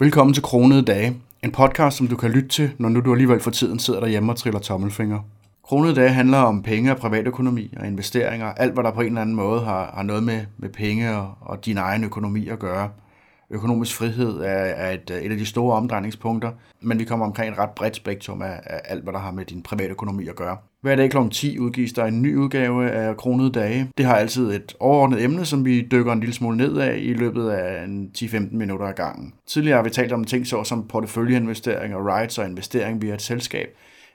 Velkommen til Kronede Dage, en podcast, som du kan lytte til, når nu du alligevel for tiden sidder derhjemme og triller tommelfinger. Kronede Dage handler om penge og privatøkonomi og investeringer, alt hvad der på en eller anden måde har, har noget med, med penge og, og din egen økonomi at gøre. Økonomisk frihed er, er et, øh, et af de store omdrejningspunkter, men vi kommer omkring et ret bredt spektrum af, af alt, hvad der har med din private økonomi at gøre. Hver dag kl. 10 udgives der en ny udgave af Kronede Dage. Det har altid et overordnet emne, som vi dykker en lille smule ned af i løbet af 10-15 minutter ad gangen. Tidligere har vi talt om ting så som porteføljeinvestering og rights og investering via et selskab.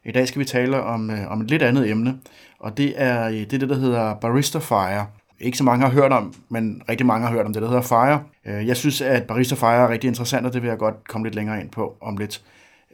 I dag skal vi tale om, øh, om et lidt andet emne, og det, er øh, det der hedder Barista Fire ikke så mange har hørt om, men rigtig mange har hørt om det, der hedder Fire. Øh, jeg synes, at Barista Fire er rigtig interessant, og det vil jeg godt komme lidt længere ind på om lidt.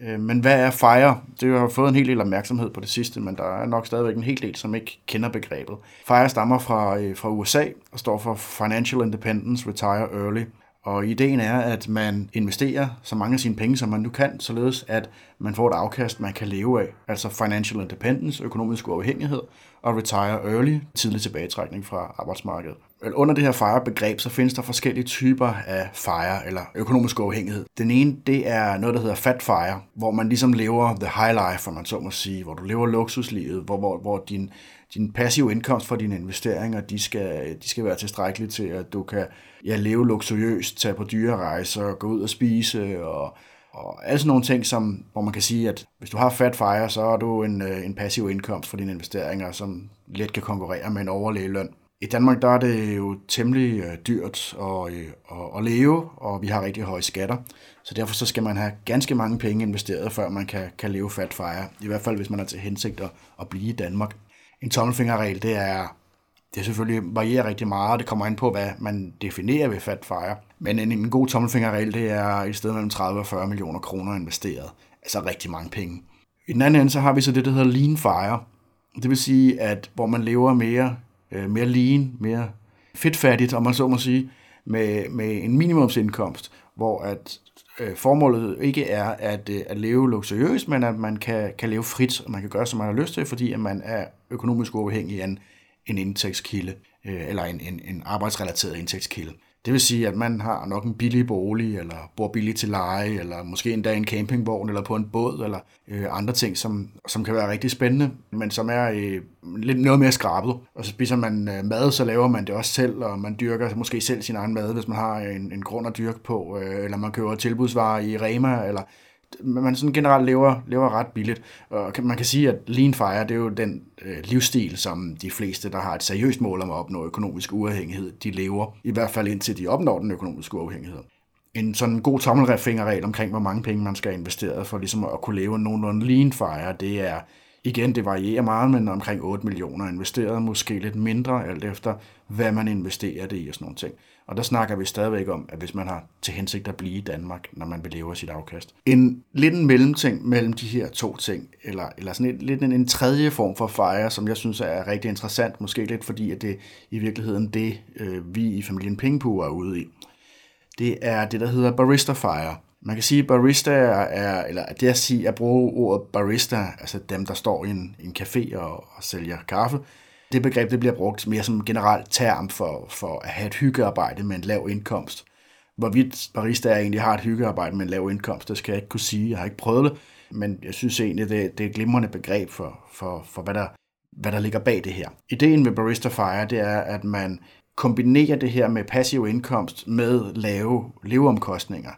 Øh, men hvad er FIRE? Det har fået en hel del opmærksomhed på det sidste, men der er nok stadigvæk en hel del, som ikke kender begrebet. FIRE stammer fra, øh, fra USA og står for Financial Independence Retire Early. Og ideen er, at man investerer så mange af sine penge, som man nu kan, således at man får et afkast, man kan leve af. Altså financial independence, økonomisk uafhængighed, og retire early, tidlig tilbagetrækning fra arbejdsmarkedet. Under det her FIRE-begreb, så findes der forskellige typer af FIRE, eller økonomisk uafhængighed. Den ene, det er noget, der hedder Fat FIRE, hvor man ligesom lever the high life, for man så må sige, hvor du lever luksuslivet, hvor, hvor, hvor din, din passive indkomst for dine investeringer, de skal, de skal være tilstrækkelige til, at du kan ja, leve luksuriøst, tage på dyre rejser, gå ud og spise og og alle sådan nogle ting, som, hvor man kan sige, at hvis du har fat fire, så har du en, øh, en passiv indkomst for dine investeringer, som let kan konkurrere med en overlægeløn. I Danmark der er det jo temmelig øh, dyrt at, øh, at, at leve, og vi har rigtig høje skatter. Så derfor så skal man have ganske mange penge investeret, før man kan, kan leve fat fire. I hvert fald, hvis man har til hensigt at, at blive i Danmark. En tommelfingerregel, det er det selvfølgelig varierer rigtig meget, og det kommer ind på, hvad man definerer ved fat fire. Men en, en god tommelfingerregel, det er et sted mellem 30 og 40 millioner kroner investeret. Altså rigtig mange penge. I den anden ende, så har vi så det, der hedder lean fire. Det vil sige, at hvor man lever mere, øh, mere lean, mere fedtfattigt, om man så må sige, med, med en minimumsindkomst, hvor at øh, formålet ikke er at, øh, at leve luksuriøst, men at man kan, kan leve frit, og man kan gøre, som man har lyst til, fordi at man er økonomisk uafhængig af en, en indtægtskilde, øh, eller en, en, en arbejdsrelateret indtægtskilde. Det vil sige, at man har nok en billig bolig, eller bor billigt til leje, eller måske endda en campingvogn, eller på en båd, eller øh, andre ting, som, som kan være rigtig spændende, men som er øh, lidt noget mere skrabet. Og så spiser man øh, mad, så laver man det også selv, og man dyrker måske selv sin egen mad, hvis man har en, en grund at dyrke på, øh, eller man køber tilbudsvarer i Rema, eller man sådan generelt lever, lever ret billigt. Og man kan sige, at lean fire, det er jo den øh, livsstil, som de fleste, der har et seriøst mål om at opnå økonomisk uafhængighed, de lever. I hvert fald indtil de opnår den økonomiske uafhængighed. En sådan god tommelfingerregel omkring, hvor mange penge man skal investere for ligesom at kunne leve nogenlunde lean fire, det er Igen, det varierer meget, men omkring 8 millioner investeret, måske lidt mindre, alt efter hvad man investerer det i og sådan nogle ting. Og der snakker vi stadigvæk om, at hvis man har til hensigt at blive i Danmark, når man vil leve af sit afkast. En lidt en mellemting mellem de her to ting, eller, eller sådan en, lidt en, en tredje form for fejre, som jeg synes er rigtig interessant, måske lidt fordi, at det i virkeligheden det, øh, vi i familien Pingpu er ude i. Det er det, der hedder Barista Fire. Man kan sige, at barista er, eller det at sige, at bruge ordet barista, altså dem, der står i en, en café og, og sælger kaffe, det begreb det bliver brugt mere som generelt term for, for at have et hyggearbejde med en lav indkomst. Hvorvidt barista egentlig har et hyggearbejde med en lav indkomst, det skal jeg ikke kunne sige. Jeg har ikke prøvet det, men jeg synes egentlig, det, det er et glimrende begreb for, for, for hvad, der, hvad der ligger bag det her. Ideen med Barista Fire, det er, at man kombinerer det her med passiv indkomst med lave leveomkostninger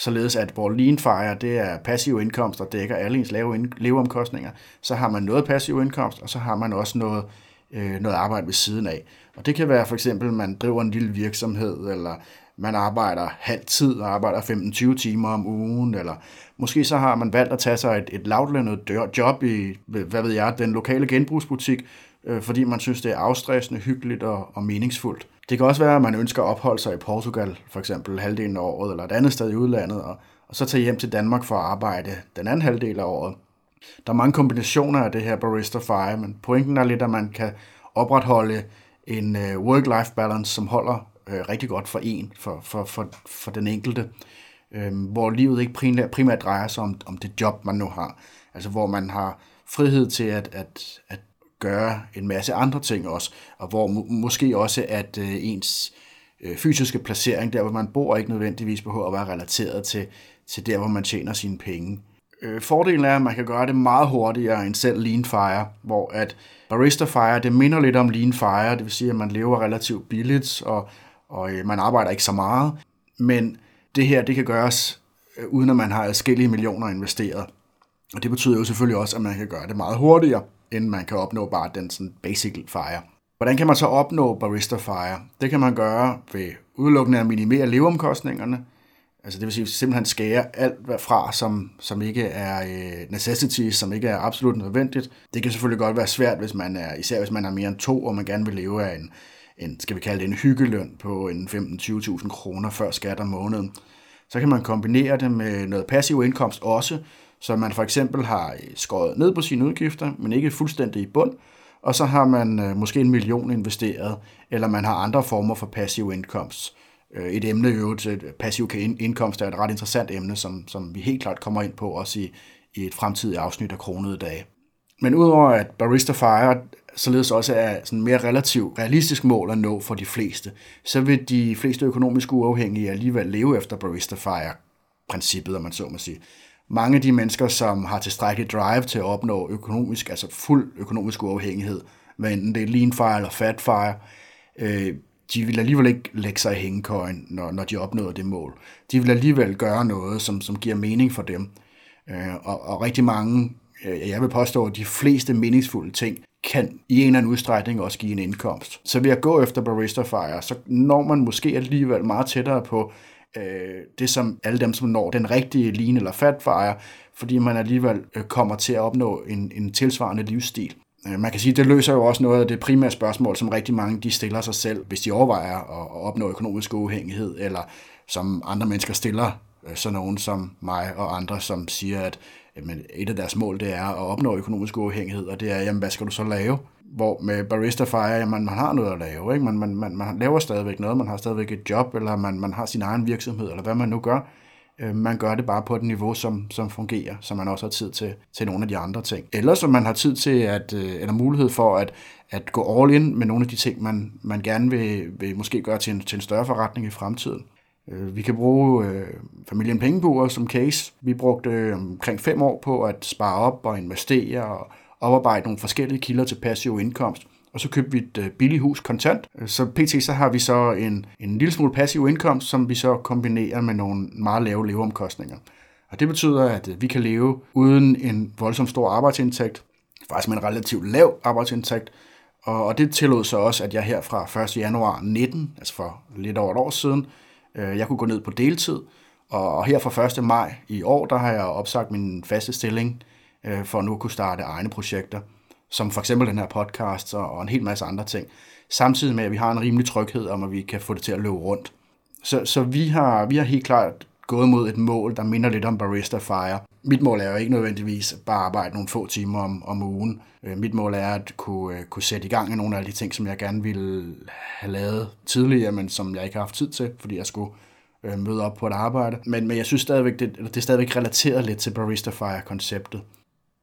således at hvor lean fire, det er passiv indkomst, der dækker alle ens lave leveomkostninger, så har man noget passiv indkomst, og så har man også noget, øh, noget arbejde ved siden af. Og det kan være for eksempel, at man driver en lille virksomhed, eller man arbejder halvtid og arbejder 15-20 timer om ugen, eller måske så har man valgt at tage sig et, et lavtlønnet job i, hvad ved jeg, den lokale genbrugsbutik, øh, fordi man synes, det er afstressende, hyggeligt og, og meningsfuldt. Det kan også være, at man ønsker at opholde sig i Portugal, for eksempel halvdelen af året, eller et andet sted i udlandet, og, og så tage hjem til Danmark for at arbejde den anden halvdel af året. Der er mange kombinationer af det her Barista Fire, men pointen er lidt, at man kan opretholde en øh, work-life balance, som holder øh, rigtig godt for en, for, for, for, for den enkelte, øh, hvor livet ikke primært, primært drejer sig om, om det job, man nu har. Altså hvor man har frihed til at, at, at gøre en masse andre ting også, og hvor må, måske også, at øh, ens øh, fysiske placering, der hvor man bor, ikke nødvendigvis behøver at være relateret til, til der, hvor man tjener sine penge. Øh, fordelen er, at man kan gøre det meget hurtigere end selv Lean Fire, hvor at Barista Fire, det minder lidt om Lean Fire, det vil sige, at man lever relativt billigt, og, og øh, man arbejder ikke så meget, men det her, det kan gøres, øh, uden at man har adskillige millioner investeret. Og det betyder jo selvfølgelig også, at man kan gøre det meget hurtigere, end man kan opnå bare den sådan basic fire. Hvordan kan man så opnå Barista Fire? Det kan man gøre ved udelukkende at minimere leveomkostningerne, Altså det vil sige simpelthen skære alt fra, som, som ikke er øh, som ikke er absolut nødvendigt. Det kan selvfølgelig godt være svært, hvis man er, især hvis man er mere end to, og man gerne vil leve af en, en skal vi kalde det en hyggeløn på en 15-20.000 kroner før skat om måneden. Så kan man kombinere det med noget passiv indkomst også, så man for eksempel har øh, skåret ned på sine udgifter, men ikke fuldstændig i bund, og så har man øh, måske en million investeret, eller man har andre former for passiv indkomst. Øh, et emne i øvrigt, øh, passiv indkomst er et ret interessant emne, som, som vi helt klart kommer ind på også i, i et fremtidigt afsnit af Kronede Dage. Men udover at Barista Fire således også er sådan mere relativt realistisk mål at nå for de fleste, så vil de fleste økonomisk uafhængige alligevel leve efter Barista Fire-princippet, om man så må sige. Mange af de mennesker, som har tilstrækkeligt drive til at opnå økonomisk, altså fuld økonomisk uafhængighed, hvad enten det er lean fire eller fat fire, øh, de vil alligevel ikke lægge sig i hængekøjen, når, når de opnår det mål. De vil alligevel gøre noget, som, som giver mening for dem. Øh, og, og rigtig mange, øh, jeg vil påstå, at de fleste meningsfulde ting, kan i en eller anden udstrækning også give en indkomst. Så ved at gå efter Barista Fire, så når man måske alligevel meget tættere på øh, det, som alle dem, som når den rigtige lean eller fat fire, fordi man alligevel øh, kommer til at opnå en, en tilsvarende livsstil. Øh, man kan sige, at det løser jo også noget af det primære spørgsmål, som rigtig mange de stiller sig selv, hvis de overvejer at opnå økonomisk uafhængighed, eller som andre mennesker stiller, øh, så nogen som mig og andre, som siger, at jamen, et af deres mål det er at opnå økonomisk uafhængighed, og det er, jamen, hvad skal du så lave? Hvor med Barista Fire, jamen, man har noget at lave. Ikke? Man, man, man, man laver stadigvæk noget, man har stadigvæk et job, eller man, man har sin egen virksomhed, eller hvad man nu gør. Øh, man gør det bare på et niveau, som, som fungerer, så man også har tid til, til nogle af de andre ting. Eller så man har tid til, at, øh, eller mulighed for at, at gå all in med nogle af de ting, man, man gerne vil, vil måske gøre til en, til en større forretning i fremtiden. Øh, vi kan bruge øh, familien pengebuer som case. Vi brugte øh, omkring fem år på at spare op og investere og oparbejde nogle forskellige kilder til passiv indkomst og så købte vi et øh, billigt hus kontant. Øh, så pt. så har vi så en, en lille smule passiv indkomst, som vi så kombinerer med nogle meget lave leveomkostninger. Og det betyder, at øh, vi kan leve uden en voldsomt stor arbejdsindtægt, faktisk med en relativt lav arbejdsindtægt, og, og det tillod så også, at jeg her fra 1. januar 19, altså for lidt over et år siden, øh, jeg kunne gå ned på deltid, og her fra 1. maj i år, der har jeg opsagt min faste stilling øh, for at nu kunne starte egne projekter som for eksempel den her podcast og, en hel masse andre ting, samtidig med, at vi har en rimelig tryghed om, at vi kan få det til at løbe rundt. Så, så vi, har, vi har helt klart gået mod et mål, der minder lidt om Barista Fire. Mit mål er jo ikke nødvendigvis bare at arbejde nogle få timer om, om ugen. Øh, mit mål er at kunne, øh, kunne sætte i gang med nogle af de ting, som jeg gerne ville have lavet tidligere, men som jeg ikke har haft tid til, fordi jeg skulle øh, møde op på et arbejde. Men, men jeg synes stadigvæk, det, det er stadigvæk relateret lidt til Barista Fire-konceptet.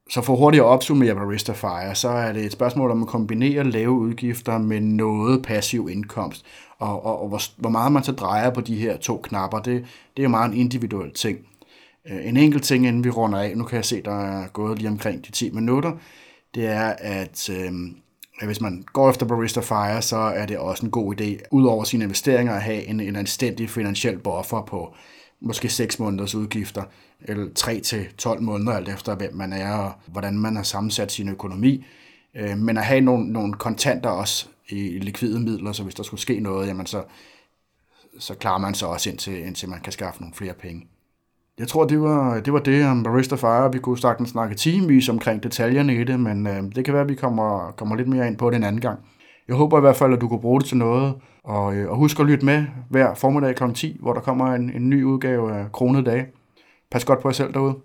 Så for hurtigt at opsummere Barista Fire, så er det et spørgsmål om at kombinere lave udgifter med noget passiv indkomst. Og, og, og hvor, hvor meget man så drejer på de her to knapper, det, det er jo meget en individuel ting. Øh, en enkelt ting, inden vi runder af, nu kan jeg se, der er gået lige omkring de 10 minutter, det er, at øh, hvis man går efter Barista Fire, så er det også en god idé, udover sine investeringer, at have en, en anstændig finansiel buffer på måske 6 måneders udgifter, eller 3 til 12 måneder, alt efter hvem man er, og hvordan man har sammensat sin økonomi. Øh, men at have nogle, nogle kontanter også i likvide midler, så hvis der skulle ske noget, jamen så, så klarer man sig også indtil, indtil man kan skaffe nogle flere penge. Jeg tror, det var det, var det om Barista Fire. Vi kunne sagtens snakke timevis omkring detaljerne i det, men øh, det kan være, at vi kommer, kommer lidt mere ind på det en anden gang. Jeg håber i hvert fald, at du kunne bruge det til noget, og, øh, og husk at lytte med hver formiddag kl. 10, hvor der kommer en, en ny udgave af Kronede Dage. Pas godt på jer selv derude.